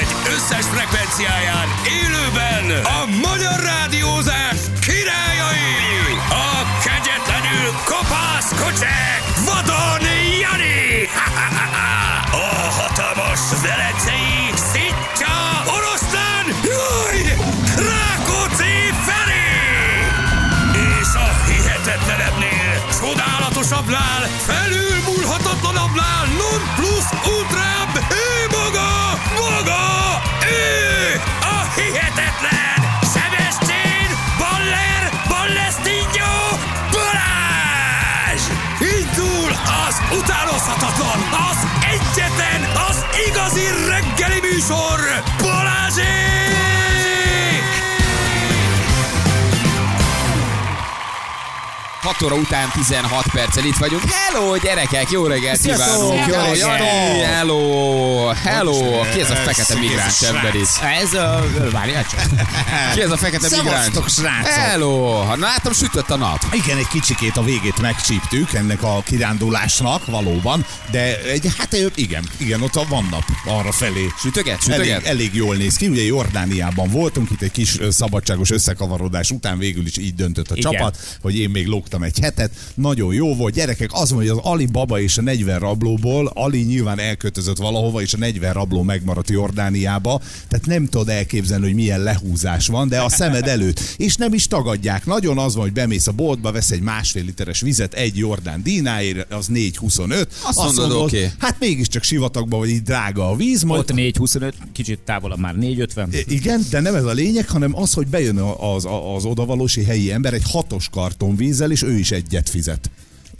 egy összes frekvenciáján élőben a magyar 6 óra után 16 perccel itt vagyunk. Hello, gyerekek, jó reggelt kívánunk! jó Hello, reggelt! Jani, hello, hello! Ki ez a fekete migráns ember itt? Ez a... Várjál csak. Ki ez a fekete migráns? Hello! Ha látom, sütött a nap. Igen, egy kicsikét a végét megcsíptük ennek a kirándulásnak valóban, de egy, hát igen, igen, ott van nap arra felé. Sütöget, Elég, sütöget? elég jól néz ki. Ugye Jordániában voltunk, itt egy kis szabadságos összekavarodás után végül is így döntött a Igen. csapat, hogy én még lógtam egy hetet. Nagyon jó volt. Gyerekek, az van, hogy az Ali Baba és a 40 rablóból Ali nyilván elkötözött valahova, és a 40 rabló megmaradt Jordániába. Tehát nem tudod elképzelni, hogy milyen lehúzás van, de a szemed előtt. És nem is tagadják. Nagyon az van, hogy bemész a boltba, vesz egy másfél literes vizet, egy Jordán dínáért, az 4,25. Azt mondod, oké. Hát mégiscsak sivatagban vagy így drága a víz, majd Ott 4.25, kicsit távolabb már 4.50. I- Igen, de nem ez a lényeg, hanem az, hogy bejön az, az, az odavalósi helyi ember egy hatos karton vízzel, és ő is egyet fizet.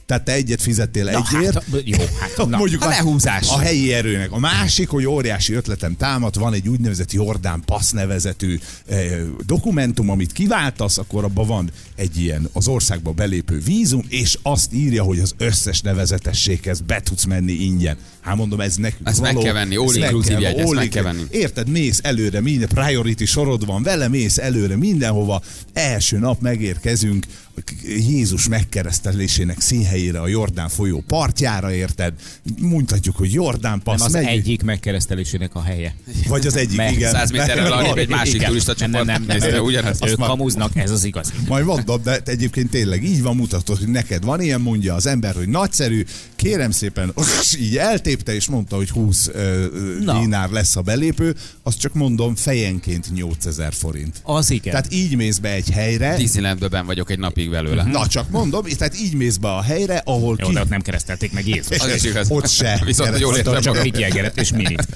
Tehát te egyet fizettél Na, egyért. hát, jó, hát, na. mondjuk a lehúzás. A helyi erőnek. A másik, hogy óriási ötletem támad, van egy úgynevezett Jordán Pass nevezetű eh, dokumentum, amit kiváltasz, akkor abban van egy ilyen az országba belépő vízum, és azt írja, hogy az összes nevezetességhez be tudsz menni ingyen. Hát mondom, ez nekünk Ezt meg való. kell venni, all meg inclusive jegy, ezt meg kell venni. Érted, mész előre, minden priority sorod van, vele mész előre mindenhova. Első nap megérkezünk Jézus megkeresztelésének színhelyére a Jordán folyó partjára, érted? Mondhatjuk, hogy Jordán Nem passz. az megy- egyik megkeresztelésének a helye. Vagy az egyik, Mert igen. 100 méterrel arrébb egy másik Igen. turista Nem, nem, nem, nem, csoport. nem. Ugyanaz. Ők már- kamuznak, ez az igazi. Majd mondom, de egyébként tényleg így van mutatod, hogy neked van ilyen, mondja az ember, hogy nagyszerű, kérem szépen, így eltépte, és mondta, hogy 20 ö, ö, Na. dinár lesz a belépő, azt csak mondom, fejenként 8000 forint. Az igen. Tehát így mész be egy helyre, Disneylandben vagyok egy napig belőle. na csak mondom, tehát így mész be a helyre, ahol Jó, ki... de ott nem keresztelték meg Jézus. Az is igaz. Ott se. Viszont jól értem Csak magam. Mick Jageret és Minit.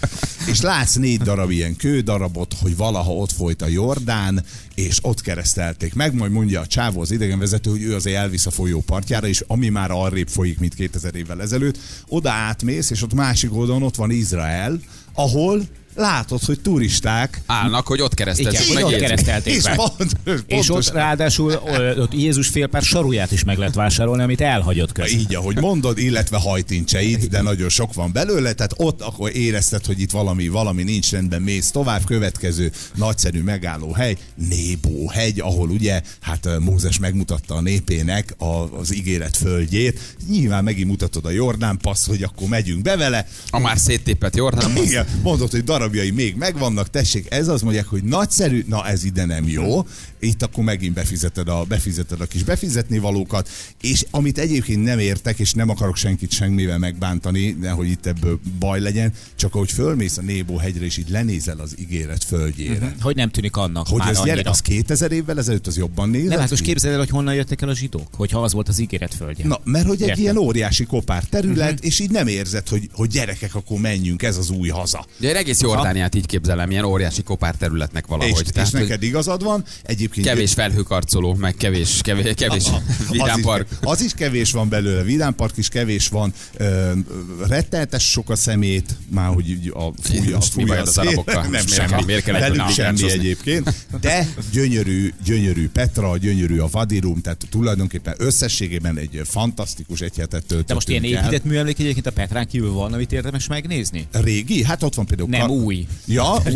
És látsz négy darab ilyen kődarabot, hogy valaha ott folyt a Jordán, és ott keresztelték meg, majd mondja a csávó, az idegenvezető, hogy ő azért elvisz a folyó partjára, és ami már arrébb folyik, mint 2000 évvel ezelőtt, oda átmész, és ott másik oldalon ott van Izrael, ahol látod, hogy turisták Állnak, hogy ott keresztezzük Igen, ott keresztelték és meg. pont, És ott ráadásul ott Jézus fél pár saruját is meg lehet vásárolni, amit elhagyott közben. Így, ahogy mondod, illetve hajtincseit, de nagyon sok van belőle, tehát ott akkor érezted, hogy itt valami, valami nincs rendben, mész tovább, következő nagyszerű megálló hely, Nébó hegy, ahol ugye, hát Mózes megmutatta a népének a, az ígéret földjét, nyilván megint mutatod a Jordán passz, hogy akkor megyünk be vele, A már széttépett Jordán. igen, mondod, hogy darabjai még megvannak, tessék, ez az mondják, hogy nagyszerű, na ez ide nem jó, itt akkor megint befizeted a, befizeted a kis befizetni valókat, és amit egyébként nem értek, és nem akarok senkit semmivel megbántani, nehogy itt ebből baj legyen, csak ahogy fölmész a Nébó hegyre, és így lenézel az ígéret földjére. Hogy nem tűnik annak Hogy már ez, annyira. gyere, az 2000 évvel ezelőtt az jobban nézett Nem, hát most képzeld el, hogy honnan jöttek el a zsidók, hogyha az volt az ígéret földje. Na, mert hogy egy Értem. ilyen óriási kopár terület, uh-huh. és így nem érzed, hogy, hogy gyerekek, akkor menjünk, ez az új haza. Ugye én egész Jordániát így képzelem, ilyen óriási kopár területnek valahogy. és, és Tehát, hogy neked igazad van, egyébként Kevés felhőkarcoló, meg kevés, kevés, kevés vidám is, park. az is kevés van belőle, vidámpark is kevés van, ö, retteltes sok a szemét, már hogy a fújja, Most mi fújja bajod az arabokkal? Nem semmi, kell- miért kellett semmi migránshozni? egyébként, de gyönyörű, gyönyörű Petra, gyönyörű a Vadirum, tehát tulajdonképpen összességében egy fantasztikus egy hetet De most ilyen töltöttünk épített műemlék egyébként a Petrán kívül van, amit érdemes megnézni? Régi? Hát ott van például Nem Kar- új. Ja, új,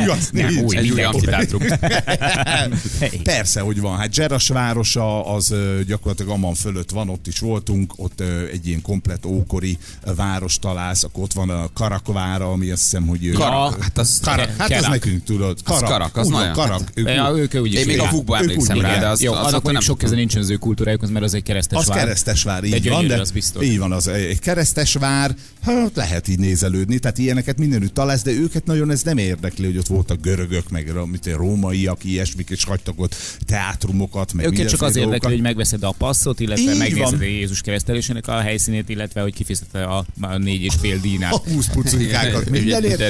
új az Nem, nincs. új. Egy Persze, hogy van. Hát Zseras városa az gyakorlatilag Amman fölött van, ott is voltunk, ott egy ilyen komplet ókori város találsz, akkor ott van a Karakvára, ami azt hiszem, hogy... Karak, hát az... Karak, hát az Kerak. nekünk tudod. Karak, Karak, az úgy van, nagyon- Karak. Ők, Ja, ők úgy Én még a Ők emlékszem rá, de az, Jó, az, annak nem... sok köze nincsen az ő kultúrájukhoz, mert az egy keresztes Az vár. keresztesvár, így De van, gyönyörű, de az biztos. így van, az egy keresztesvár, hát lehet így nézelődni, tehát ilyeneket mindenütt találsz, de őket nagyon ez nem érdekli, hogy ott voltak görögök, meg mit, rómaiak, ilyesmik, és hagytak ott teátrumokat, meg Őket csak az érdekli, hogy megveszed a passzot, illetve Így megnézed van. a Jézus keresztelésének a helyszínét, illetve hogy kifizeted a, a négy és fél a dínát. 20 puculikákat Egy mindenért.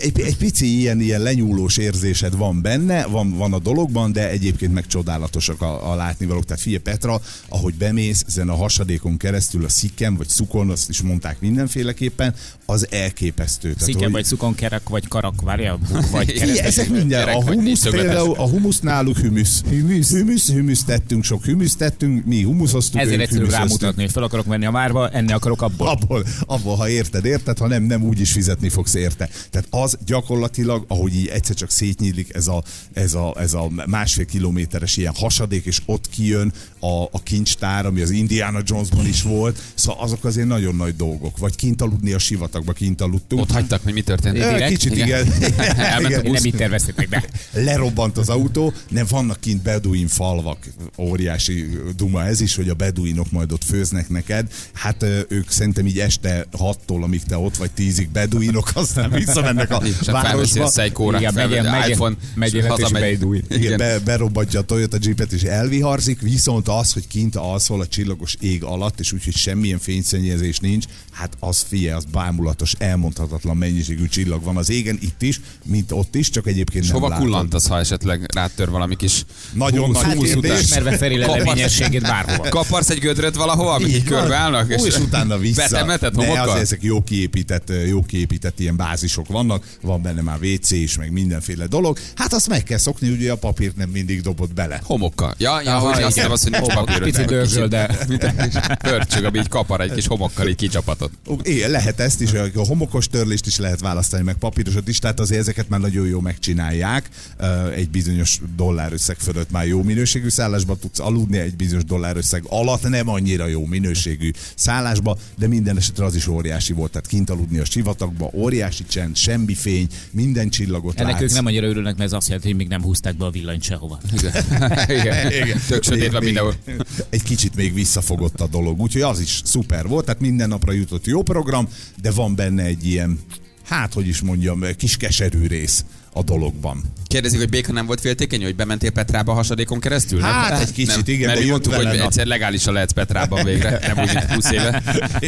egy, egy pici ilyen, ilyen lenyúlós érzésed van benne, van, van a dologban, de egyébként meg csodálatosak a, a látnivalók. Tehát figyelj Petra, ahogy bemész ezen a hasadékon keresztül a szikken, vagy szukon, azt is mondták mindenféleképpen, az elképesztő. Tehát, Sziken hogy- vagy szukon kerak, vagy karak, várja, vagy keresztes. ezek minden. A humusz például, a humusz náluk hümüsz. Hümüsz. Hümüsz, hümüsz tettünk, sok hümüsz tettünk, mi humuszoztuk, Ezért egyszerű rámutatni, hogy fel akarok menni a márba, enni akarok abból. Abból, abból, ha érted, érted, ha nem, nem úgy is fizetni fogsz érte. Tehát az gyakorlatilag, ahogy így egyszer csak szétnyílik ez a, ez a, ez a másfél kilométeres ilyen hasadék, és ott kijön a, a kincstár, ami az Indiana Jonesban is volt, szóval azok azért nagyon nagy dolgok. Vagy kint aludni a sivatagba, kint aludtunk. Ott hagytak, hogy mi történt. Direkt? Kicsit Igen. igen. Elment a igen. Én nem így terveztétek, de lerobbant az autó, nem vannak kint beduin falvak, óriási duma ez is, hogy a beduinok majd ott főznek neked. Hát ők szerintem így este 6-tól, amíg te ott vagy 10-ig beduinok, aztán visszamennek a városba. egy kórát, Igen, megyen- megyen- iPhone, hazamegy. beindulj. Igen, be, berobbantja a Toyota Jeepet és elviharzik, viszont az, hogy kint alszol a csillagos ég alatt, és úgyhogy semmilyen fényszennyezés nincs, hát az figyelj, az bámulatos, elmondhatatlan mennyiségű csillag van az égen, itt is, mint ott is, csak egyébként És nem hova látod. kullantasz, ha esetleg rátör valami kis Nagyon humusz- nagy kérdés. után? ismerve Feri levényességét bárhova. Kaparsz egy gödröt valahova, amit így körbeállnak? Ó, és utána vissza. Betemetett Ne, homokkal? az, ezek jó kiépített, jó kiépített ilyen bázisok vannak, van benne már WC is, meg mindenféle dolog. Hát azt meg kell szokni, ugye a papírt nem mindig dobott bele. Homokkal. Ja, ja, hogy azt igen. hiszem, az, hogy nincs papír. picit dörzsöl, de- pörcsög, ami így kapar egy kis homokkal így kicsapatot. Ó, É, lehet ezt is, a homokos törlést is lehet választani, meg papírosat is, tehát azért ezeket már nagyon jó megcsinálják. Egy bizonyos dollárösszeg fölött már jó minőségű szállásba tudsz aludni, egy bizonyos dollárösszeg alatt nem annyira jó minőségű szállásba, de minden esetre az is óriási volt. Tehát kint aludni a sivatagba, óriási csend, semmi fény, minden csillagot Ennek látsz. ők nem annyira örülnek, mert ez azt jelenti, hogy még nem húzták be a villanyt sehova. Igen. Igen. Tök sötét van Még- mindenhol. Egy kicsit még visszafogott a dolog, úgyhogy az is szuper volt, tehát minden napra jutott jó program, de van benne egy ilyen, hát hogy is mondjam, kis keserű rész a dologban. Kérdezik, hogy Béka nem volt féltékeny, hogy bementél Petrába a hasadékon keresztül? nem? Hát, egy kicsit, igen, Mert mi mondtuk, hogy a- egyszer legálisan lehetsz Petrában végre, nem úgy, mint 20 éve.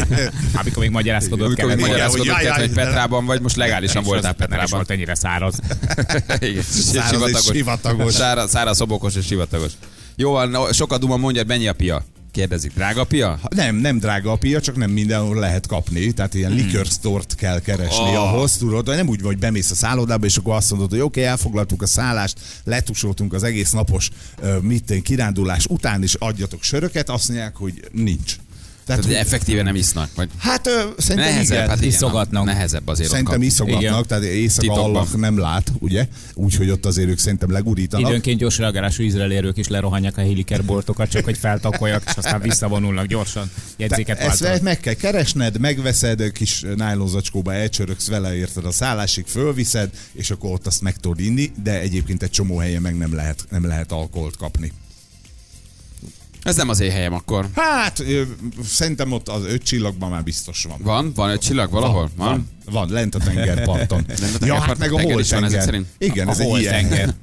Amikor még magyarázkodott Amikor még kellett. magyarázkodott, hogy jaj, jaj, hogy Petrában vagy, most legálisan voltál Nem Petrában. volt ennyire száraz. Igen, Száraz és sivatagos. Száraz, száraz, szobokos és sivatagos. Jó, sokat duma mondjad, mennyi a pia? Kérdezik. Drága pia? Nem, nem drága a pia, csak nem mindenhol lehet kapni, tehát ilyen hmm. liquor store-t kell keresni Oh. ahhoz, tudod, nem úgy, hogy bemész a szállodába, és akkor azt mondod, hogy oké, okay, elfoglaltuk a szállást, letusoltunk az egész napos uh, mit, kirándulás után, és adjatok söröket, azt mondják, hogy nincs. Tehát, Tehát hogy, effektíve nem isznak. Vagy hát ö, szerintem nehezebb, igen. hát igen, iszogatnak. Nehezebb azért Szerintem iszogatnak, Igen. tehát éjszaka. Allah nem lát, ugye? Úgyhogy ott azért ők szerintem legurítanak. Időnként gyors reagálású izraeli erők is lerohanják a hélikerboltokat, csak hogy feltakolják, és aztán visszavonulnak gyorsan. Jegyzéket Te ezt váltanak. meg kell keresned, megveszed, kis nájlonzacskóba elcsörögsz vele, érted, a szállásig fölviszed, és akkor ott azt meg tudod inni, de egyébként egy csomó helyen meg nem lehet, nem lehet alkoholt kapni. Ez nem az én helyem akkor. Hát, ö, szerintem ott az öt csillagban már biztos van. Van? Van egy csillag valahol? Van, van, van lent a tengerparton. a ja, hát meg a holtenger. szerint? Igen, A ez egy ilyen.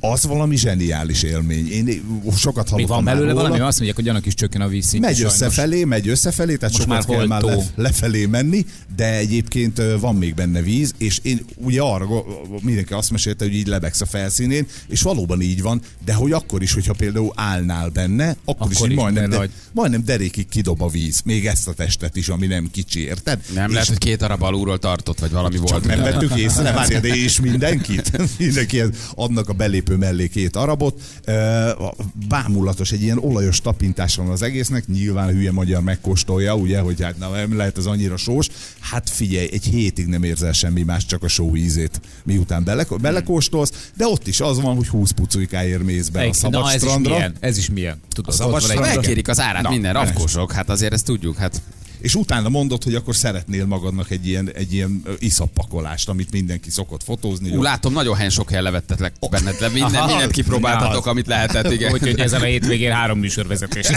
Az valami zseniális élmény. Én sokat Mi hallottam van már belőle róla. valami? Azt mondják, hogy annak is csökken a vízszint. Megy sajnos. összefelé, megy összefelé, tehát Most sokat már kell már le, lefelé menni, de egyébként van még benne víz, és én ugye arra, mindenki azt mesélte, hogy így lebegsz a felszínén, és valóban így van, de hogy akkor is, hogyha például állnál benne, akkor, Akkor is, is majdnem, de, majdnem derékig kidob a víz, még ezt a testet is, ami nem kicsi, érted? Nem és lehet, hogy két darab alulról tartott, vagy valami volt. csak nem vettük észre, várja, de és mindenkit? Mindenki adnak a belé belépő mellé két arabot. Bámulatos, egy ilyen olajos tapintás van az egésznek, nyilván hülye magyar megkóstolja, ugye, hogy hát na, nem lehet ez annyira sós. Hát figyelj, egy hétig nem érzel semmi más, csak a só ízét, miután bele, belekóstolsz, de ott is az van, hogy 20 pucuikáért mész be a szabad Na, ez is strandra. milyen? Ez is milyen? Tudod, A szabad ott van egy- strand? Megkérik az árát Na, minden persze. rafkósok, hát azért ezt tudjuk. Hát és utána mondod, hogy akkor szeretnél magadnak egy ilyen, egy ilyen iszappakolást, amit mindenki szokott fotózni. Ú, látom, nagyon helyen sok helyen levettetek benned le. Minden, Aha. mindent kipróbáltatok, amit lehetett, igen. Úgyhogy ezen a hétvégén három műsorvezetés.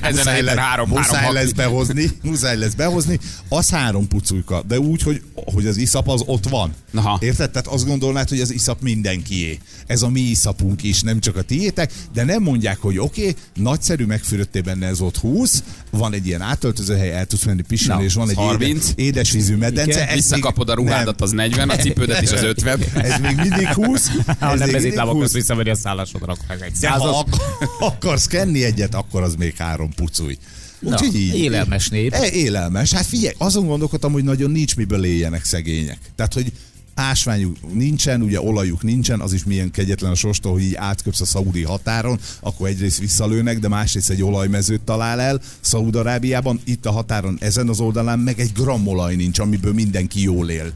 Ezen a héten három, muszáj három lesz behozni, muszáj lesz behozni, az három puculka, de úgy, hogy, hogy az iszap az ott van. Aha. Érted? Tehát azt gondolnád, hogy az iszap mindenkié. Ez a mi iszapunk is, nem csak a tiétek, de nem mondják, hogy oké, okay, nagyszerű, megfürödtél benne, ez ott 20, van egy ilyen átöltözőhely, el tudsz menni pisilni, és van egy 30. éde, édesvízű medence. Igen. Visszakapod a ruhádat, az 40, a cipődet is az 50. nem, Ez még mindig 20. Ha nem lábakhoz 20. visszamenni a szállásodra, akkor egy De ha akarsz kenni egyet, akkor az még három puculj. Na, Úgyhogy így. élelmes nép. E, élelmes. Hát figyelj, azon gondolkodtam, hogy nagyon nincs miből éljenek szegények. Tehát, hogy ásványuk nincsen, ugye olajuk nincsen, az is milyen kegyetlen a sorstól, hogy így átköpsz a szaudi határon, akkor egyrészt visszalőnek, de másrészt egy olajmezőt talál el Szaúd-Arábiában, itt a határon ezen az oldalán meg egy gram olaj nincs, amiből mindenki jól él.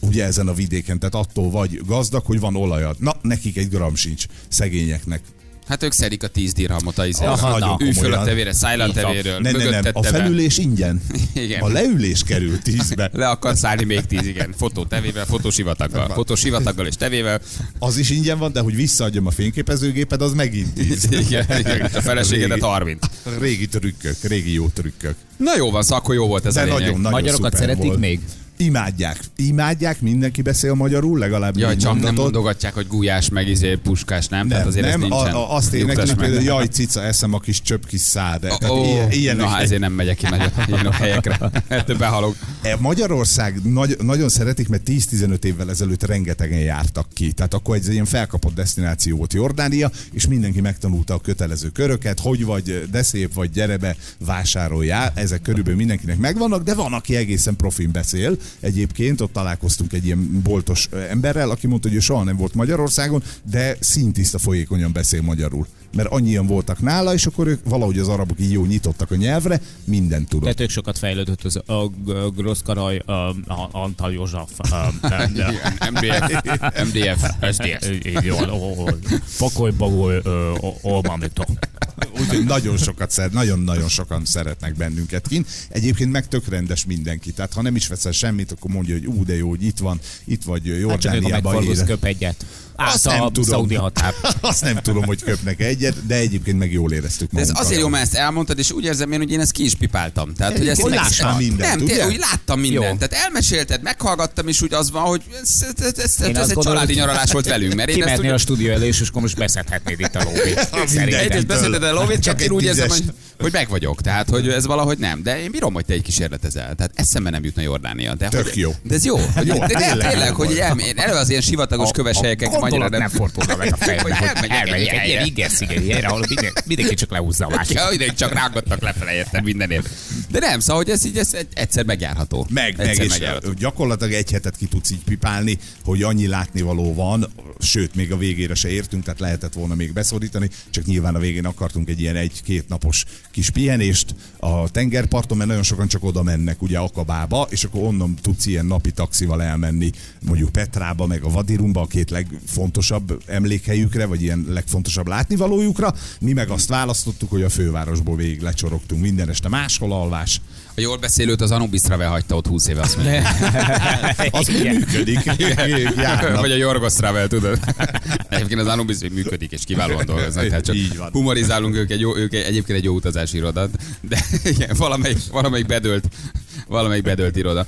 Ugye ezen a vidéken, tehát attól vagy gazdag, hogy van olajad. Na, nekik egy gram sincs, szegényeknek. Hát ők szedik a 10 dirhamot a izé. Aha, na. Ülj föl a tevére, szállj a tevéről, Nem, nem, nem, a felülés ingyen. Igen. A leülés kerül tízbe. Le akarsz szállni még 10, igen. Fotó tevével, fotó sivataggal. Fotó sivataggal és tevével. Az is ingyen van, de hogy visszaadjam a fényképezőgéped, az megint tíz. Igen, igen. A feleségedet Régi. 30. Régi trükkök, régi jó trükkök. Na jó van, szóval akkor jó volt ez De a lényeg. nagyon, nagyon Magyarokat szeretik volt. még? Imádják. Imádják, mindenki beszél magyarul, legalább Jaj, csak nem mondatot. mondogatják, hogy gulyás, meg izé, puskás, nem? Tehát azért nem, ez nincsen. a, a, azt énekelik meg. például, jaj, cica, eszem a kis csöpp kis szád. Tehát ilyen, na, hát ezért nem megyek ki nagyon ilyen a helyekre. Ettől behalok. E, Magyarország nagy, nagyon szeretik, mert 10-15 évvel ezelőtt rengetegen jártak ki. Tehát akkor egy ilyen felkapott destináció volt Jordánia, és mindenki megtanulta a kötelező köröket, hogy vagy de szép, vagy gyere be, vásároljál. Ezek körülbelül mindenkinek megvannak, de van, aki egészen profin beszél. Egyébként ott találkoztunk egy ilyen boltos emberrel, aki mondta, hogy ő soha nem volt Magyarországon, de szintiszta folyékonyan beszél magyarul. Mert annyian voltak nála, és akkor ők valahogy az arabok így jó nyitottak a nyelvre, mindent tudott. Tehát ők sokat fejlődött az a, a Grossz Karaj, a, a, Antal József, MDF, MDF. Ó, ó, ó, Orbán Viktor. Úgyhogy nagyon sokat szeret, nagyon-nagyon sokan szeretnek bennünket kint. Egyébként meg tök rendes mindenki. Tehát ha nem is veszel semmit, akkor mondja, hogy ú, de jó, hogy itt van, itt vagy Hát csak ők Jordániában. köp egyet. Azt Át nem a tudom. szaudi határ. Azt nem tudom, hogy köpnek egyet, de egyébként meg jól éreztük De ez magunkat. azért jó, mert ezt elmondtad, és úgy érzem én, hogy én ezt ki is pipáltam. Tehát, hogy ezt lássál mindent, Nem, tényleg, úgy láttam mindent. Jó. Tehát elmesélted, meghallgattam, és úgy az van, hogy ez, ez, ez, ez, azt egy gondolom, családi nyaralás volt velünk. Mert én ezt a stúdió elé, és akkor most beszedhetnéd itt a lóvét. Egyrészt beszélted el Lovét, csak Csak én úgy érzem, hogy, hogy meg vagyok. Tehát, hogy ez valahogy nem. De én bírom, hogy te egy kísérletezel. Tehát eszembe nem jutna Jordánia. De, Tök hogy, jó. De ez jó. Hogy, Jó, de nem, tényleg hogy eleve az ilyen sivatagos köves helyeken gondolat magyarán nem fordulna meg a fejembe, Hogy hogy elmegyek egy ilyen inger helyre, ahol minden- mindenki csak lehúzza a másik. Ja, ide csak rángattak lefele érted mindenért. De nem, szóval, hogy ez így ez egy- egyszer megjárható. Meg, meg, egyszer és megjárható. gyakorlatilag egy hetet ki tudsz így pipálni, hogy annyi látnivaló van, sőt, még a végére se értünk, tehát lehetett volna még beszorítani, csak nyilván a végén akartunk egy ilyen egy-két napos kis pihenést a tengerparton, mert nagyon sokan csak oda mennek ugye Akabába, és akkor onnan tudsz ilyen napi taxival elmenni mondjuk Petrába, meg a Vadirumba, a két legfontosabb emlékhelyükre, vagy ilyen legfontosabb látnivalójukra. Mi meg azt választottuk, hogy a fővárosból végig lecsorogtunk minden este máshol alvás. A jól beszélőt az Anubis Travel hagyta ott 20 éve, azt mondja. Az Igen. működik. Járnak. Vagy a Jorgos Travel, tudod? Egyébként az Anubis még működik, és kiválóan dolgoznak. Tehát csak Így van. humorizálunk ők, egy jó, ők egy- egyébként egy jó utazási irodát, de igen, valamelyik, valamelyik bedölt, valamelyik bedölt iroda.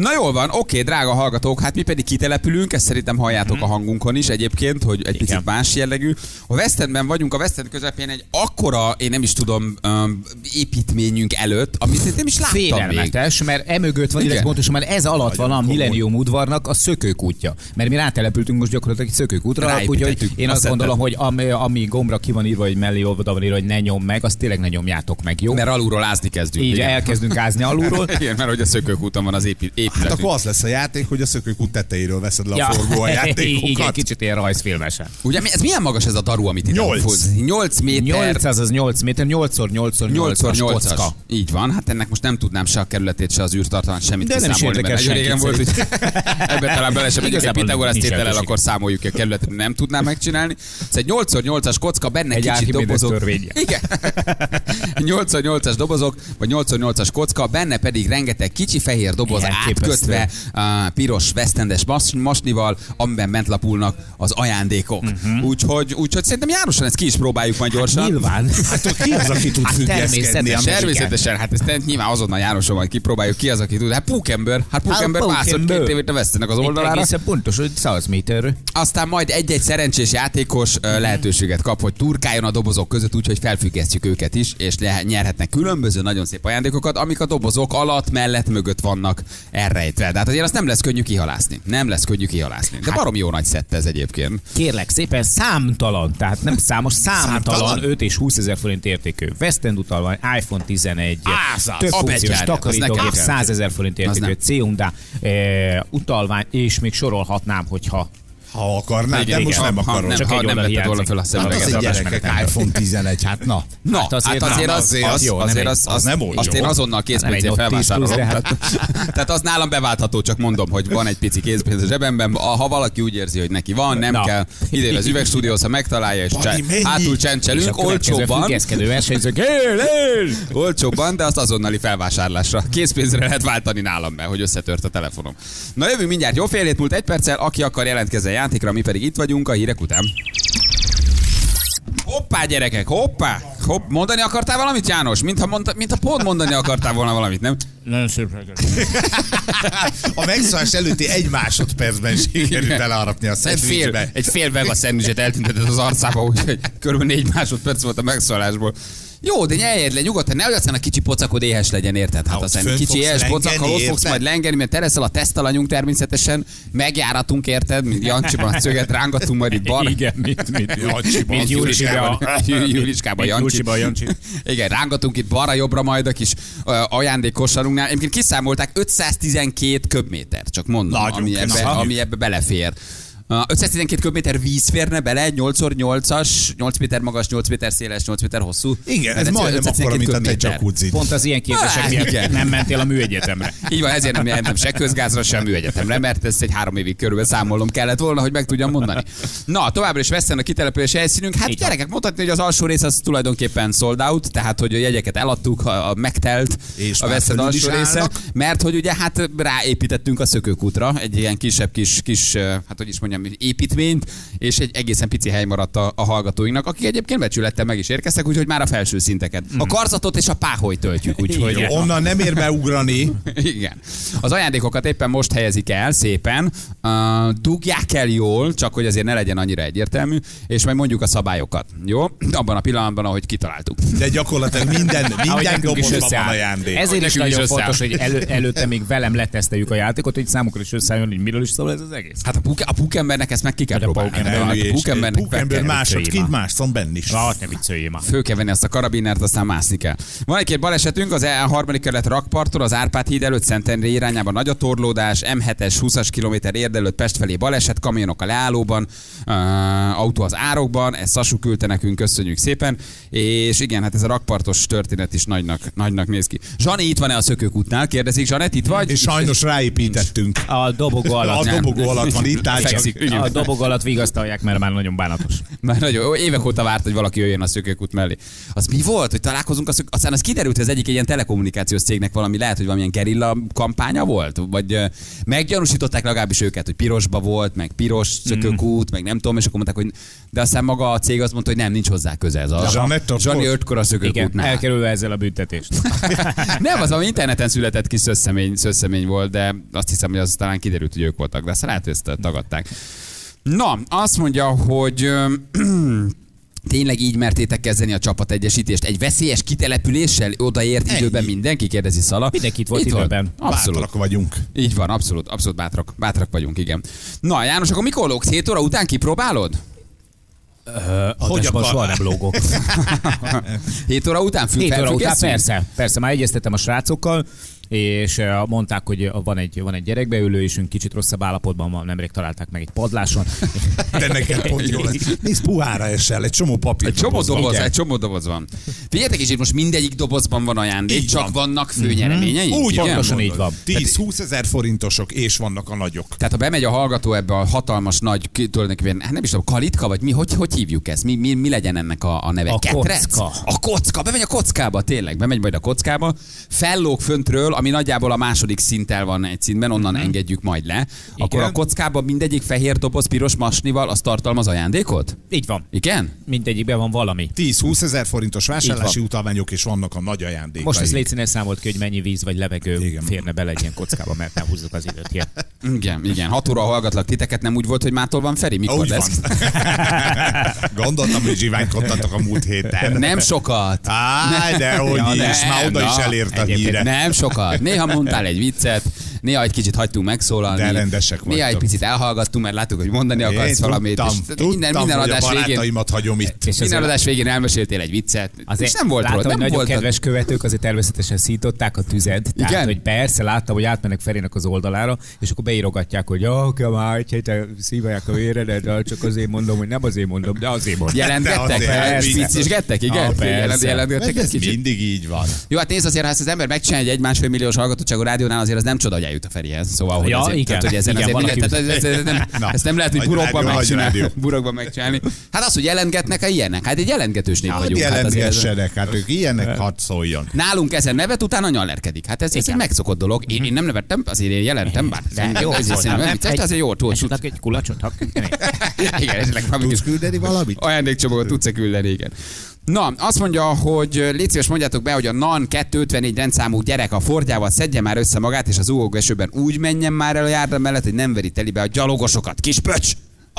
Na jól van, oké, drága hallgatók, hát mi pedig kitelepülünk, ezt szerintem halljátok a hangunkon is egyébként, hogy egy picit Igen. más jellegű. A West Endben vagyunk, a West End közepén egy akkora, én nem is tudom, um, építményünk előtt, amit nem is láttam még. Félelmetes, mert emögött van, illetve pontosan már ez alatt van a. Millennium udvarnak a szökőkútja. Mert mi rátelepültünk most gyakorlatilag egy szökőkútra, úgyhogy én azt Azt gondolom, hogy ami, ami gombra ki van írva, hogy mellé oldalra van írva, hogy ne nyom meg, azt tényleg ne nyomjátok meg, jó? Mert alulról ázni kezdünk. Így igen. elkezdünk ázni alulról. Igen, mert hogy a szökőkúton van az épi, Hát épületünk. akkor az lesz a játék, hogy a szökőkút tetejéről veszed le a forgó a Igen, játékokat. kicsit ilyen rajzfilmesen. Ugye mi- ez milyen magas ez a daru, amit Nyolc. fúz? 8 méter. 800 az 8 méter, 8x8x 8 8x8-as. kocka. Így van, hát ennek most nem tudnám se a kerületét, se az űrtartalmat, semmit De nem is érdekel nagyon régen volt, hogy ebben talán bele sem megyünk egy Igazából Pitagoras nincs tétellel, akkor számoljuk a kerületet, nem tudnám megcsinálni. Ez egy 8x8-as kocka, benne Egy kicsit Archimedes dobozok. Igen. 8x8-as dobozok, vagy 8x8-as kocka, benne pedig rengeteg kicsi fehér doboz Átkötve uh, piros vesztendes mas- masnival, amiben bent lapulnak az ajándékok. Uh-huh. Úgyhogy, úgyhogy szerintem Jánosan ezt ki is próbáljuk majd gyorsan. Nyilván. Hát ki az, aki tud Hát természetesen. Természetesen, hát ezt nyilván azonnal Jánoson majd kipróbáljuk ki az, aki tud. Hát Pókember, hát Pókember Hát mászott két a vesztenek az oldalára. Egészen pontos, hogy 100 méterről. Aztán majd egy-egy szerencsés játékos ö, lehetőséget kap, hogy turkáljon a dobozok között, úgyhogy felfüggesztjük őket is, és nyerhetnek különböző nagyon szép ajándékokat, amik a dobozok alatt, mellett, mögött vannak elrejtve. De hát azért azt nem lesz könnyű kihalászni. Nem lesz könnyű kihalászni. De barom jó nagy szett ez egyébként. Kérlek szépen, számtalan, tehát nem számos, számtalan, Számtalan? 5 és 20 ezer forint értékű. West End utalvány, iPhone 11, Ázaz, több funkciós takarítógép, nekem. 100 ezer forint értékű. C-Hyundai e, utalvány, és még sorolhatnám, hogyha Ha akarnám, de most nem ha, akarom. nem, Csak ha nem vetted volna fel a Hát szemüveget. az egy az gyerekek iPhone 11, hát na. Na, Hát hát azért azért, nem, az, azért az, az jó, nem azért az, az az, nem azt én azonnal Nem egy készpénzén Note 10 plusz, felvásárolom. hát- Tehát, az nálam beváltható, csak mondom, hogy van egy pici készpénz a zsebemben. Ha valaki úgy érzi, hogy neki van, nem kell, ide az üvegstúdióhoz, ha megtalálja, és hátul csencselünk, olcsóbban, olcsóbban, de azt azonnali felvásárlásra. Készpénzre lehet váltani nálam be, hogy összetört a telefonom. Na jövünk mindjárt jó fél hét múlt egy perccel, aki akar jelentkezzen játékra, mi pedig itt vagyunk a hírek után. Hoppá, gyerekek, hoppá! Hopp, mondani akartál valamit, János? Mintha, mondta, mintha pont mondani akartál volna valamit, nem? Nagyon szép. A megszólás előtti egy másodpercben sikerült elharapni a Egy fél, szendvicsbe. egy fél vega szendvicset eltüntetett az arcába, úgyhogy körülbelül négy másodperc volt a megszólásból. Jó, de nyeljed le nyugodtan, nehogy aztán a kicsi pocakod éhes legyen, érted? Hát aztán kicsi éhes pocakkal ott fogsz majd lengeni, mert te leszel a tesztalanyunk természetesen, megjáratunk, érted, mint Jancsiban a szöget rángatunk majd itt bar. Igen, mint, mint, Jancsiban, mint Júliskában, Mint Jancsi. Igen, rángatunk itt balra-jobbra majd a kis ö, ajándékkosarunknál. Egyébként kiszámolták 512 köbméter, csak mondom, ami ebbe, ami ebbe belefér. Uh, 512 köbméter víz férne bele, 8x8-as, 8 méter magas, 8 méter széles, 8 méter hosszú. Igen, ez majdnem 512 akkora, mint a te jacuzzi. Pont az ilyen képzések Ah, miatt igen. nem mentél a műegyetemre. Így van, ezért nem jelentem se közgázra, sem műegyetemre, mert ezt egy három évig körülbelül számolnom kellett volna, hogy meg tudjam mondani. Na, továbbra is veszten a kitelepülési helyszínünk. Hát van. gyerekek, mondhatni, hogy az alsó rész az tulajdonképpen sold out, tehát hogy a jegyeket eladtuk, a, a megtelt És a veszed alsó része, mert hogy ugye hát ráépítettünk a szökőkútra egy ilyen kisebb kis, kis hát hogy is mondjam, építményt, és egy egészen pici hely maradt a, a hallgatóinknak, akik egyébként becsülettel meg is érkeztek, úgyhogy már a felső szinteket. A karzatot és a páholyt töltjük, úgyhogy Igen. Onnan nem ér beugrani. igen. Az ajándékokat éppen most helyezik el szépen, uh, dugják el jól, csak hogy azért ne legyen annyira egyértelmű, és majd mondjuk a szabályokat. Jó? Abban a pillanatban, ahogy kitaláltuk. De gyakorlatilag minden, minden dobozban van ajándék. Ezért is nagyon összeáll. fontos, hogy elő, előtte még velem leteszteljük a játékot, hogy számukra is összeálljon, hogy miről is szól ez az egész. Hát a, puk- a pukembernek ezt meg ki kell Hát a próbálni. Pókember Hát Elő a meg Pókember másodként mászom benn is. Ah, ne vicceljél már. Föl kell venni azt a karabinert, aztán mászni kell. Van egy-két balesetünk, az E harmadik kerület rakparttól, az Árpád híd előtt Szentendre irányában nagy a torlódás, M7-es 20-as kilométer érd előtt Pest felé baleset, kamionok a leállóban, uh, autó az árokban, ezt Sasu küldte nekünk, köszönjük szépen. És igen, hát ez a rakpartos történet is nagynak, nagynak néz ki. Zsani itt van-e a szökőkútnál? Kérdezik, Zsanett, itt vagy? És sajnos ráépítettünk. A dobogó alatt. A dobogó alatt van itt áll, csak Fekszik. A dobogó alatt vigasztalják, mert már nagyon bánatos. Már nagyon jó, évek óta várt, hogy valaki jöjjön a szökőkút mellé. Az mi volt, hogy találkozunk a szök... Aztán az kiderült, hogy az egyik egy ilyen telekommunikációs cégnek valami lehet, hogy valamilyen gerilla kampánya volt, vagy meggyanúsították legalábbis őket, hogy pirosba volt, meg piros szökőkút, meg nem tudom, és akkor mondták, hogy de aztán maga a cég azt mondta, hogy nem, nincs hozzá köze ez a Zsani ötkor a szökőkútnál. elkerülve ezzel a büntetést. Nem, az valami interneten született kis szösszemény, szösszemény volt, de azt hiszem, hogy az talán kiderült, hogy ők voltak, de aztán lehet, hogy ezt tagadták. Na, azt mondja, hogy ö, Tényleg így mertétek kezdeni a csapategyesítést? Egy veszélyes kitelepüléssel odaért Ennyi. időben mindenki, kérdezi Szala. Mindenki itt volt időben. Abszolút. bátrak vagyunk. Így van, abszolút, abszolút bátrak, bátrak vagyunk, igen. Na, János, akkor mikor lógsz? 7 óra után kipróbálod? Hogy akar- soha nem lógok. 7 óra után fül, 7 óra után persze, persze, már egyeztettem a srácokkal, és eh, mondták, hogy van egy, van egy gyerekbeülő, és ünk kicsit rosszabb állapotban van, nemrég találták meg egy padláson. De neked pont jó lesz. Nézd, puhára esel, egy csomó papír. Egy csomó doboz, Igen. egy csomó doboz van. Figyeljetek is, itt most mindegyik dobozban van ajándék, Így csak van. vannak főnyereményei. Úgy Igen? pontosan így van. 10-20 ezer forintosok, és vannak a nagyok. Tehát ha bemegy a hallgató ebbe a hatalmas nagy, tulajdonképpen, hát nem is tudom, kalitka, vagy mi, hogy, hogy hívjuk ezt? Mi, mi, mi legyen ennek a, a neve? A Ketrec? kocka. A kocka, bemegy a kockába, tényleg, bemegy majd a kockába, fellóg föntről, ami nagyjából a második szinttel van egy szintben, onnan Mhm. engedjük majd le. Akkor a kockában mindegyik fehér doboz piros masnival, az tartalmaz ajándékot? Így van. Igen? Mindegyikben van valami. 10-20 ezer forintos vásárlási utalványok, és vannak a nagy ajándékai. Most ez légy színes számolt ki, hogy mennyi víz vagy levegő Igen. Igen. férne bele egy ilyen kockába, mert nem húzzuk az időt. Ilyen. Igen, igen. Hat óra hallgatlak titeket, nem úgy volt, hogy mától van Feri? Mikor Úgy lesz? van. Gondoltam, hogy zsiványkodtatok a múlt héten. Nem sokat. Á, de hogy Ja, is, nem, már oda is na, elért a híre. Nem sokat. Néha mondtál egy viccet, néha egy kicsit hagytunk megszólalni. De rendesek Néha egy vagytok. picit elhallgattunk, mert láttuk, hogy mondani akarsz Én valamit. tudtam, és tudtam, minden, minden hogy a adás végén, hagyom itt. És minden adás végén elmeséltél egy viccet. Azért és nem volt láttam, hogy nem nagyon volt kedves követők azért természetesen szították a tüzet. Tehát, Igen? hogy persze láttam, hogy átmennek Ferinek az oldalára, és akkor beírogatják, hogy ja, kell már egy héten szívják a véredet, de csak azért mondom, hogy nem azért mondom, de azért mondom. Jelentgettek? Biztos. Viccisgettek? Igen? Ah, Jelentgettek egy kicsit? mindig így van. Jó, hát nézd azért, ha ezt az ember megcsinálja egy egy-másfél milliós hallgatottságú rádiónál, azért az nem csoda, hogy eljut a Ferihez. Szóval, hogy Ja, azért, igen. Tehát, hogy ezen Igen, azért minden, tehát ez, ez, nem, Na, ezt nem lehet, hogy burokban megcsinálni. Burokban megcsinálni. Hát az, hogy jelentgetnek, a ilyenek. Hát egy jelentgetős nép Hát vagyunk. Hát ez- jelentgessenek, hát ők ilyenek, hadd szóljon. Nálunk ezen nevet, utána nyallerkedik. Hát ez, ez egy megszokott dolog. Én, én nem nevettem, azért én jelentem, bár De jó, ez szerintem nem vicces, azért jó volt. Esetleg egy kulacsot, ha Igen, esetleg valami Tudsz küldeni valamit? ajándékcsomagot tudsz-e küldeni, igen. Na, azt mondja, hogy légy szíves, mondjátok be, hogy a NAN 254 rendszámú gyerek a Fordjával szedje már össze magát, és az úgó esőben úgy menjen már el a járda mellett, hogy nem veri telibe a gyalogosokat. Kis pöcs!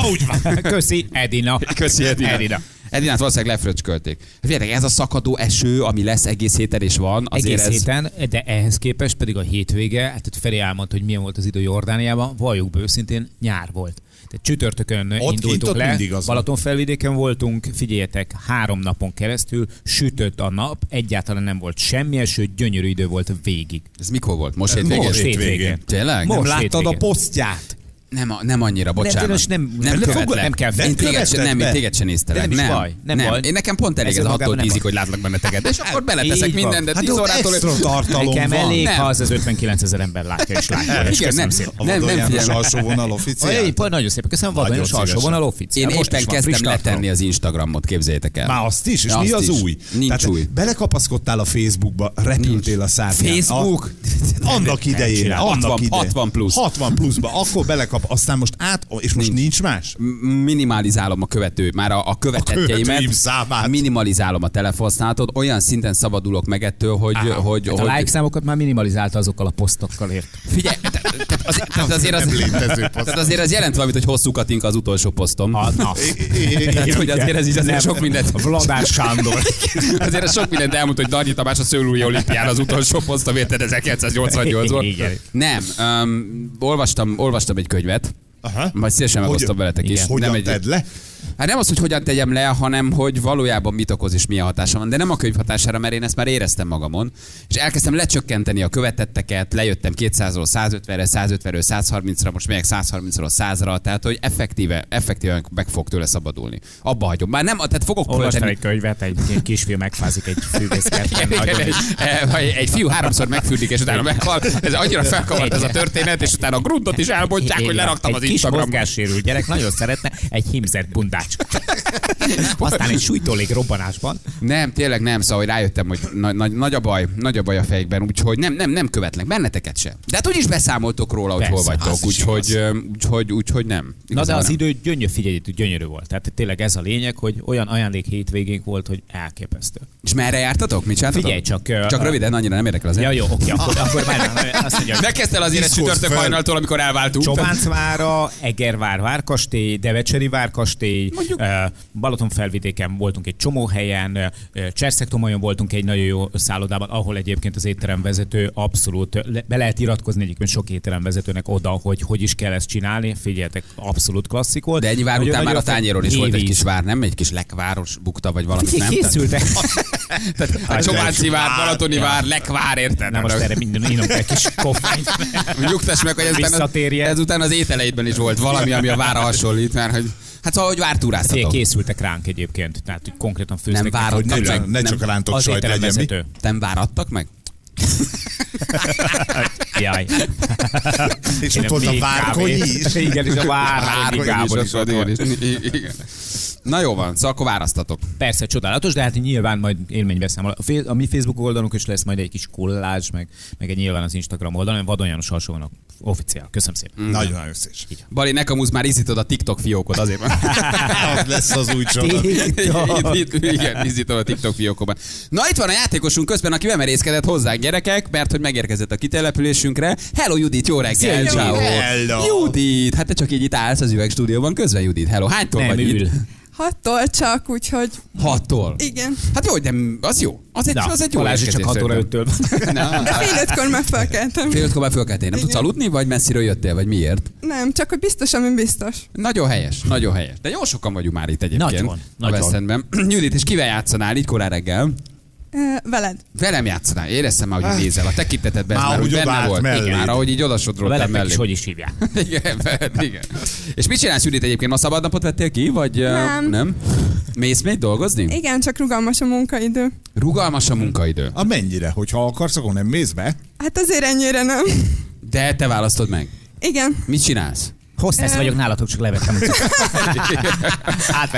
Úgy van. Köszi, Edina. Köszi, Edina. Edina. Edinát valószínűleg lefröcskölték. Figyeljetek, ez a szakadó eső, ami lesz egész héten és van, azért Egész ez... héten, de ehhez képest pedig a hétvége, hát ott Feri elmondta, hogy milyen volt az idő Jordániában, valljuk be őszintén, nyár volt. Tehát csütörtökön kint indultunk ott le, van. Balatonfelvidéken voltunk, figyeljetek, három napon keresztül sütött a nap, egyáltalán nem volt semmi eső, gyönyörű idő volt végig. Ez mikor volt? Most hétvégén? Most hétvégén. Tényleg? Most Nem láttad a hétvégén. posztját? Nem, a- nem annyira, bocsánat. most nem- nem, nem követlek. fog- nem kell- Én nem téged sem, követted nem, én téged sem néztelek. De nem is baj, nem baj. Én nekem pont elég Ez ez, nem tízig, baj. hogy látlak benneteket. És akkor beleteszek minden, de Hát 10 ott órától... extra tartalom Nekem van. elég, Nem. ha az az 59 ezer ember látja és látja. Igen, nem. A Nem, nem figyelem. alsó vonal officiál. Épp, nagyon szépen köszönöm, Vadon Nagyon János alsó vonal officiál. Én Most éppen kezdtem letenni az Instagramot, képzeljétek el. Már azt is, és mi az új? Nincs új. Belekapaszkodtál a Facebookba, repültél a szárnyán. Facebook? A, annak idején, csinál. annak 60 idején. 60 plusz. 60 pluszba, akkor belekap, aztán most át, és most nincs, nincs más? Minimalizálom a követő, már a, a követetjeimet. követőim számát. Minimalizálom a telefonszállatot, olyan szinten szabadulok meg ettől, hogy, hogy, Hát a hogy like számokat már minimalizálta azokkal a posztokkal ért. Figyelj, te- te- az, tehát azért az, tehát azért az jelent valamit, hogy hosszú katinka az utolsó posztom. Ha, na. Tehát, hogy azért ez így azért sok mindent... Vladár Sándor. Azért ez sok mindent elmondta, hogy Darnyi Tamás a Szőlői olimpián az utolsó posztom érted 1988-ban. Igen. Nem, um, olvastam, olvastam egy könyvet, Aha. majd szívesen megosztom veletek is. Hogyan nem egy, tedd le? Hát nem az, hogy hogyan tegyem le, hanem hogy valójában mit okoz és milyen hatása van. De nem a könyv hatására, mert én ezt már éreztem magamon. És elkezdtem lecsökkenteni a követetteket, lejöttem 200-ról 150-re, 150-ről 130-ra, most megyek 130-ról 100-ra, tehát hogy effektíve, effektíven meg fog tőle szabadulni. Abba hagyom. Már nem, tehát fogok Olvastam költeni. egy könyvet, egy kisfiú megfázik egy Nagyon egy, egy, egy fiú háromszor megfürdik, és utána meghal. Ez annyira felkavart ez a történet, és utána a gruntot is elbontják, hogy leraktam egy az Instagramon. mozgássérült gyerek nagyon szeretne egy himzett bundácska. Aztán egy sújtólék robbanásban. Nem, tényleg nem, szóval hogy rájöttem, hogy nagy, nagy, nagy, a baj, nagy a baj a fejekben, úgyhogy nem, nem, nem követlek benneteket sem. De hát úgyis beszámoltok róla, hogy Persze, hol vagytok, az úgyhogy, úgyhogy, úgyhogy nem. Na de az nem. idő gyönyörű, figyelj, gyönyörű volt. Tehát tényleg ez a lényeg, hogy olyan ajándék hétvégénk volt, hogy elképesztő. És merre jártatok? Mit csináltatok? Figyelj csak, Csak ö, röviden, annyira nem érdekel az Ja, jó, oké, akkor, akkor már azt mondja, Ne kezd el azért egy Diszkóz csütörtök hajnaltól, amikor elváltunk. Csobáncvára, Egervár várkastély, Devecseri várkastély, Sziget-szentély, eh, Balatonfelvidéken voltunk egy csomó helyen, Cserszegtomolyon voltunk egy nagyon jó szállodában, ahol egyébként az étteremvezető abszolút, be lehet iratkozni egyébként sok étteremvezetőnek oda, hogy hogy is kell ezt csinálni. Figyeljetek, abszolút klasszik volt. De ennyi vár Nagyon- után már a tányéron is volt egy kis vár, nem? Egy kis lekváros bukta, vagy valami, nem? Készültek. Tehát a Csobánci vár, Balatoni vár, lekvár, érted? Nem most erre minden inom egy kis koffeint. Nyugtass meg, hogy ezután, Visszatérjen. ezután az ételeidben is volt valami, ami a vára hasonlít, mert hogy Hát szóval, hogy vártúráztatok. készültek ránk egyébként, tehát hogy konkrétan főztek. Nem ne, Nem, csak, ne csak rántott Az sajt legyen mi. Nem váradtak meg? Jaj. És ott volt a várkonyi is. Igen, és a várkonyi Gábor is ott volt. Igen. Na jó van, szóval akkor választatok. Persze, csodálatos, de hát nyilván majd élménybeszámol. A, fe- a mi Facebook oldalunk is lesz majd egy kis kollázs, meg, meg egy nyilván az Instagram oldalon, Vadon János alsónak Officiál. Köszönöm szépen. Nagyon-nagyon szés. Bali, nekem úgy már iszítod a TikTok fiókot azért. van. Az lesz az új csoda. Igen, iszítom a TikTok fiókokban. Na itt van a játékosunk közben, aki bemerészkedett hozzánk gyerekek, mert hogy megérkezett a kitelepülésünkre. Hello Judit, jó reggel! Ciao. Hello. Judit, hát te csak így itt állsz az üvegstúdióban közben, Judit. Hello, hánytól Nem vagy ül. itt? Hattól csak, úgyhogy Hattól. igen. Hát jó, de az jó. Az egy, Na, az egy jó Balázs csak érkezés 6 óra szerintem. 5-től. Na, De fél ötkor már felkeltem. Fél ötkor már tenni. Nem tudsz aludni, vagy messziről jöttél, vagy miért? Nem, csak hogy biztos, ami biztos. Nagyon helyes, nagyon helyes. De jó sokan vagyunk már itt egyébként. Nagyon, a nagyon. Endben. Judit, és kivel játszanál így korán reggel? Veled. Velem játszanál. Éreztem már, hogy nézel. A tekintetedben ez Már úgy úgy benne volt. melléd. Igen, már ahogy így Veletek mellé. is hogy is hívják. Igen, veled, igen. És mit csinálsz, Judit, egyébként? Ma szabadnapot vettél ki, vagy Nem. nem? Mész még dolgozni? Igen, csak rugalmas a munkaidő. Rugalmas a munkaidő. A mennyire? Hogyha akarsz, akkor nem mész be? Hát azért ennyire nem. De te választod meg. Igen. Mit csinálsz? Hostess vagyok nálatok, csak levettem.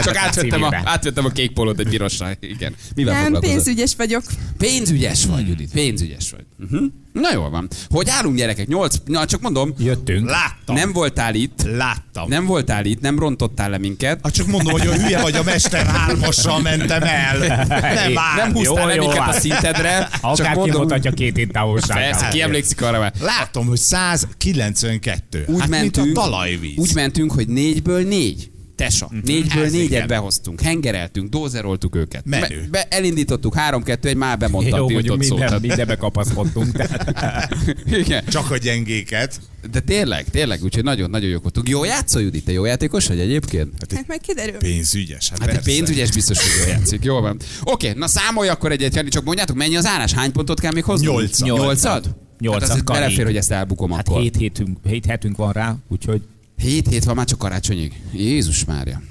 Csak a átvettem a, átvettem a kék polót egy pirosra. Igen. Mivel Nem, pénzügyes vagyok. Pénzügyes vagy, Judit, pénzügyes vagy. Uh-huh. Na jól van. Hogy állunk gyerekek? Nyolc, na csak mondom, Jöttünk. Láttam. nem voltál itt, Láttam. nem voltál itt, nem rontottál le minket, Hát csak mondom, hogy a hülye vagy a Mester hármassal mentem el. Nem áll. nem húztál jó, le jó, minket a hát. szintetre, csak Akár mondom, kimutatja két hét távolságát. persze, ki emlékszik arra már. Látom, hogy 192. Úgy hát mentünk, mint a talajvíz. úgy mentünk, hogy négyből négy. Tesa. Négyből Ez négyet igen. behoztunk, hengereltünk, dózeroltuk őket. Menő. Be, be, elindítottuk, három-kettő, egy már bemondta a Jó, mondjuk tiltott szót. minden, mindenbe kapaszkodtunk. Igen. Csak a gyengéket. De tényleg, tényleg, úgyhogy nagyon-nagyon jók voltunk. Jó játszol, Judit? Te jó játékos vagy egyébként? Hát meg kiderül. Pénzügyes. Hát, Hát egy persze. pénzügyes biztos, hogy jól játszik. Jó van. Oké, na számolj akkor egyet, Jani, csak mondjátok, mennyi az állás? Hány pontot kell még hozni? Nyolcat. Nyolcad? Nyolcad, Hát az Kari. belefér, hogy ezt elbukom hát akkor. hét, hétünk, hét hetünk van rá, úgyhogy Hét hét van már csak karácsonyig. Jézus Mária.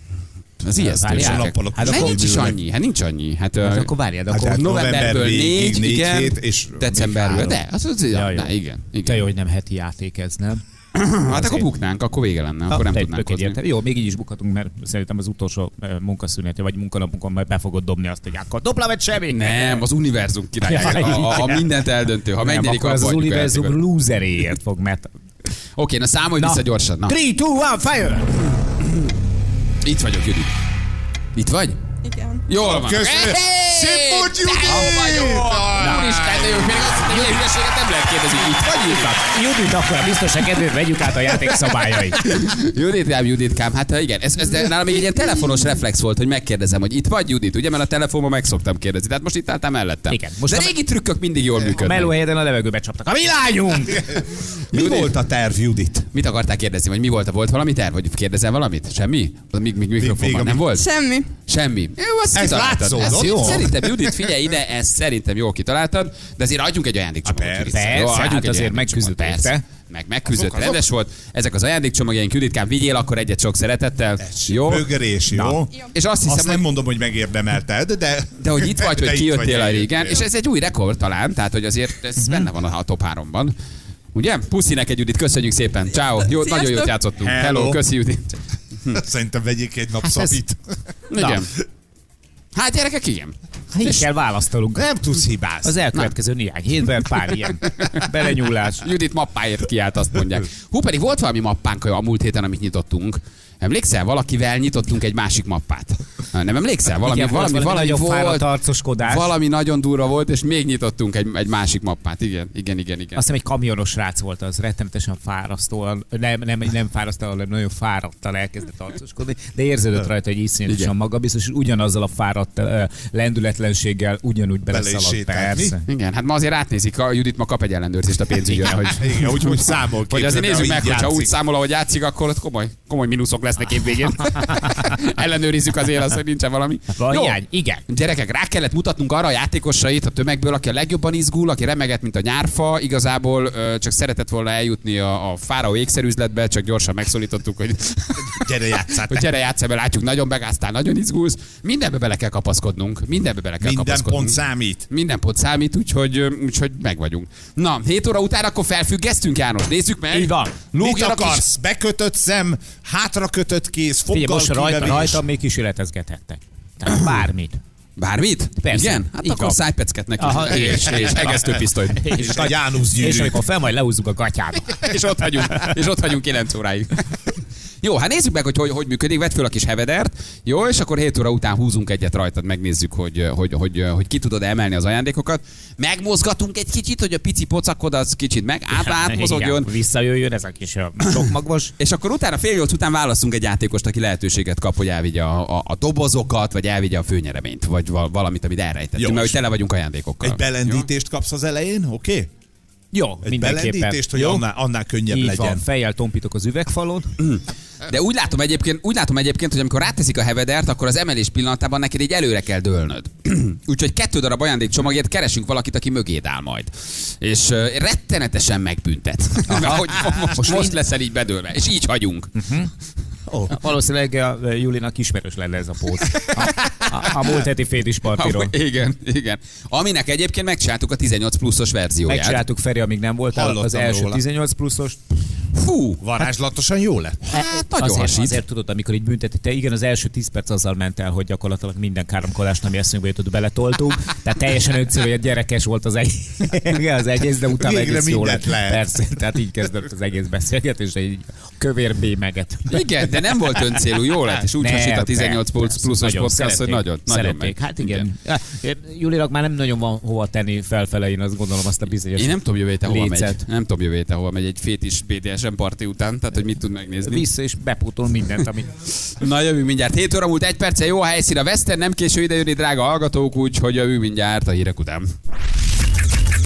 Az ijesztő. Hát akkor nincs is annyi, hát nincs annyi. Hát, hát akkor várjál, de Hát akkor hát novemberből négy, négy igen, hét, és decemberből, de, az, az, Ja, ja, jó. igen. te igen. jó, hogy nem heti játék ez, nem? Hát akkor buknánk, akkor vége lenne, akkor nem tudnánk hozni. Jó, még így is bukhatunk, mert szerintem az utolsó munkaszünete vagy munkanapunkon majd be fogod dobni azt, hogy akkor dupla vagy semmi. Nem, az univerzum király. A, a, a igen. mindent eldöntő. Ha nem, megnyerik, akkor az, univerzum loseréért fog, mert... Oké, na számolj vissza gyorsan. Na, 3, 2, 1, fire! itt vagyok, Judit. Itt vagy? Igen. Jól van. Köszönöm. Szép volt, Judit! Hol vagyok? Úristen, de jó, még azt mondja, hogy hülyeséget nem lehet kérdezni. Itt vagy, Judit? Judit, akkor a biztonság kedvéért vegyük át a játék szabályait. Juditkám, Juditkám, hát igen, ez, ez nálam még egy ilyen telefonos reflex volt, hogy megkérdezem, hogy itt vagy Judit, ugye, mert a telefonban meg szoktam kérdezni, tehát most itt álltam mellettem. Igen, most de a- régi trükkök mindig jól A működnek. melóhelyeden a levegőbe csaptak. A mi lányunk! Mi volt a terv, Judit? Mit akartál kérdezni, vagy mi volt? Volt valami terv, vagy kérdezel valamit? Semmi? Még, még mikrofonban még- nem volt? Semmi. Semmi. Jó, azt Ez látszódott. Ez Jó. Szerintem, Judit, figyelj ide, ezt szerintem jól kitaláltad, de azért adjunk egy ajándékcsomagot. Há, Judit. persze, Jó, hát adjunk egy azért megküzdött persze. Meg megküzdött, Azok, azok. rendes volt. Ezek az ajándékcsomagjaink, Juditkám, vigyél akkor egyet sok szeretettel. Jó? Bögörés, jó? És azt hiszem, Azt nem hogy mondom, hogy megérdemelted, de... de hogy itt vagy, hogy kijöttél a régen, és ez egy új rekord talán, tehát hogy azért ez Mhm. benne van a top 3-ban. Ugye? Puszi neked, Judit, köszönjük szépen. Ciao. Jó, nagyon jót játszottunk. Hello, Hello. köszi, Judit. Szerintem vegyék egy nap ez- szabit. Igen. Hát gyerekek, igen. Hát Így kell választanunk. Nem tudsz hibázni. Az elkövetkező néhány hétben pár ilyen belenyúlás. Judit mappáért kiállt, azt mondják. Hú, pedig volt valami mappánk a múlt héten, amit nyitottunk. Emlékszel, valakivel nyitottunk egy másik mappát. Nem emlékszel? Valami, Igen, valami, valami, nagyon fáradt volt, arcoskodás. valami nagyon durva volt, és még nyitottunk egy, egy másik mappát. Igen, igen, igen, igen. Azt hiszem egy kamionos srác volt az, rettenetesen fárasztóan, nem, nem, nem fárasztóan, hanem nagyon fáradtan elkezdett arcoskodni, de érződött rajta, hogy iszonyatosan magabiztos, és ugyanazzal a fáradt lendületlenséggel ugyanúgy beleszaladt. mi? Igen, hát ma azért átnézik, a Judit ma kap egy ellenőrzést a pénzügyön, hogy, Igen, úgy, úgy számol hogy azért nézzük hogy meg, így hogyha úgy számol, ahogy játszik, akkor ott komoly, komoly mínuszok lesznek évvégén. Ellenőrizzük azért azt, hogy nincsen valami. Van Jó. hiány? Igen. Gyerekek, rá kellett mutatnunk arra a játékosait a tömegből, aki a legjobban izgul, aki remeget, mint a nyárfa, igazából ö, csak szeretett volna eljutni a, a fáraó ékszerüzletbe, csak gyorsan megszólítottuk, hogy, Gyere játszál. hogy gyere játsszál, mert látjuk, nagyon begáztál, nagyon izgulsz. Mindenbe bele kell kapaszkodnunk. Mindenbe bele kell Minden kapaszkodnunk. pont számít. Minden pont számít, úgyhogy, úgyhogy meg vagyunk. Na, 7 óra után akkor felfüggesztünk, János. Nézzük meg. Így van. Mit Lógjon a kis... akarsz? Bekötött szem, hátra kötött kéz, Figyelj, foggal most rajta, rajta még kísérletezgethettek. Tehát bármit. Bármit? Persze. Igen? Hát Így akkor szájpecket neki. Aha, és, és egesztőpisztolyt. És a Jánusz És gyűrű. amikor fel majd leúzzuk a gatyába. és ott hagyunk, és ott hagyunk 9 óráig. Jó, hát nézzük meg, hogy, hogy hogy működik. Vedd föl a kis hevedert. Jó, és akkor 7 óra után húzunk egyet rajtad, megnézzük, hogy, hogy, hogy, hogy ki tudod emelni az ajándékokat. Megmozgatunk egy kicsit, hogy a pici pocakod az kicsit meg át, átmozogjon. Igen, Visszajöjjön ez a kis csokmagos. És akkor utána fél nyolc után választunk egy játékost, aki lehetőséget kap, hogy elvigye a, a, a dobozokat, vagy elvigye a főnyereményt, vagy val- valamit, amit elrejtettünk, Jó, mert hogy tele vagyunk ajándékokkal. Egy belendítést kapsz az elején, oké? Okay? Jó, Egy mindenképpen. belendítést, hogy Jó? annál, annál könnyebb Így legyen. van, fejjel tompítok az üvegfalon. De úgy látom egyébként, úgy látom egyébként, hogy amikor ráteszik a hevedert, akkor az emelés pillanatában neked így előre kell dőlnöd. Úgyhogy kettő darab ajándékcsomagért keresünk valakit, aki mögéd áll majd. És uh, rettenetesen megbüntet. Mert hogy most, most leszel így bedőlve, és így hagyunk. Oh. Valószínűleg a Julinak ismerős lenne ez a póz. A, a, a múlt heti fétispartiról. Ah, igen, igen. Aminek egyébként megcsináltuk a 18 pluszos verzióját. Megcsináltuk Feri, amíg nem voltál, az Hallottam első róla. 18 pluszos. Fú, Varázslatosan jó lett. hát nagyon azért, hasít. azért tudod, amikor így bünteti, te igen, az első 10 perc azzal ment el, hogy gyakorlatilag minden káromkodást, ami eszünkbe jutott, beletoltunk. Tehát teljesen egyszerű, hogy gyerekes volt az egész, az egész de utána Végre egész jó lett. lehet. Persze, tehát így kezdődött az egész beszélgetés, egy kövér bémeget. Igen, de nem volt öncélú, jó lett, és úgy Nem, hasít a 18 persze, plusz- pluszos nagyon podcast, hogy szerették, nagyon, nagyon szerették. meg. Hát igen. igen. Julinak már nem nagyon van hova tenni felfele, én azt gondolom azt a bizonyos Én nem tudom jövő hova megy. Nem tudom jövő hova megy egy fétis BDSM parti után, tehát hogy mit tud megnézni. Vissza és bepótol mindent, ami... Na jövünk mindjárt. 7 óra múlt egy perce, jó a helyszín a Western, nem késő ide jönni, drága hallgatók, úgyhogy jövünk mindjárt a hírek után.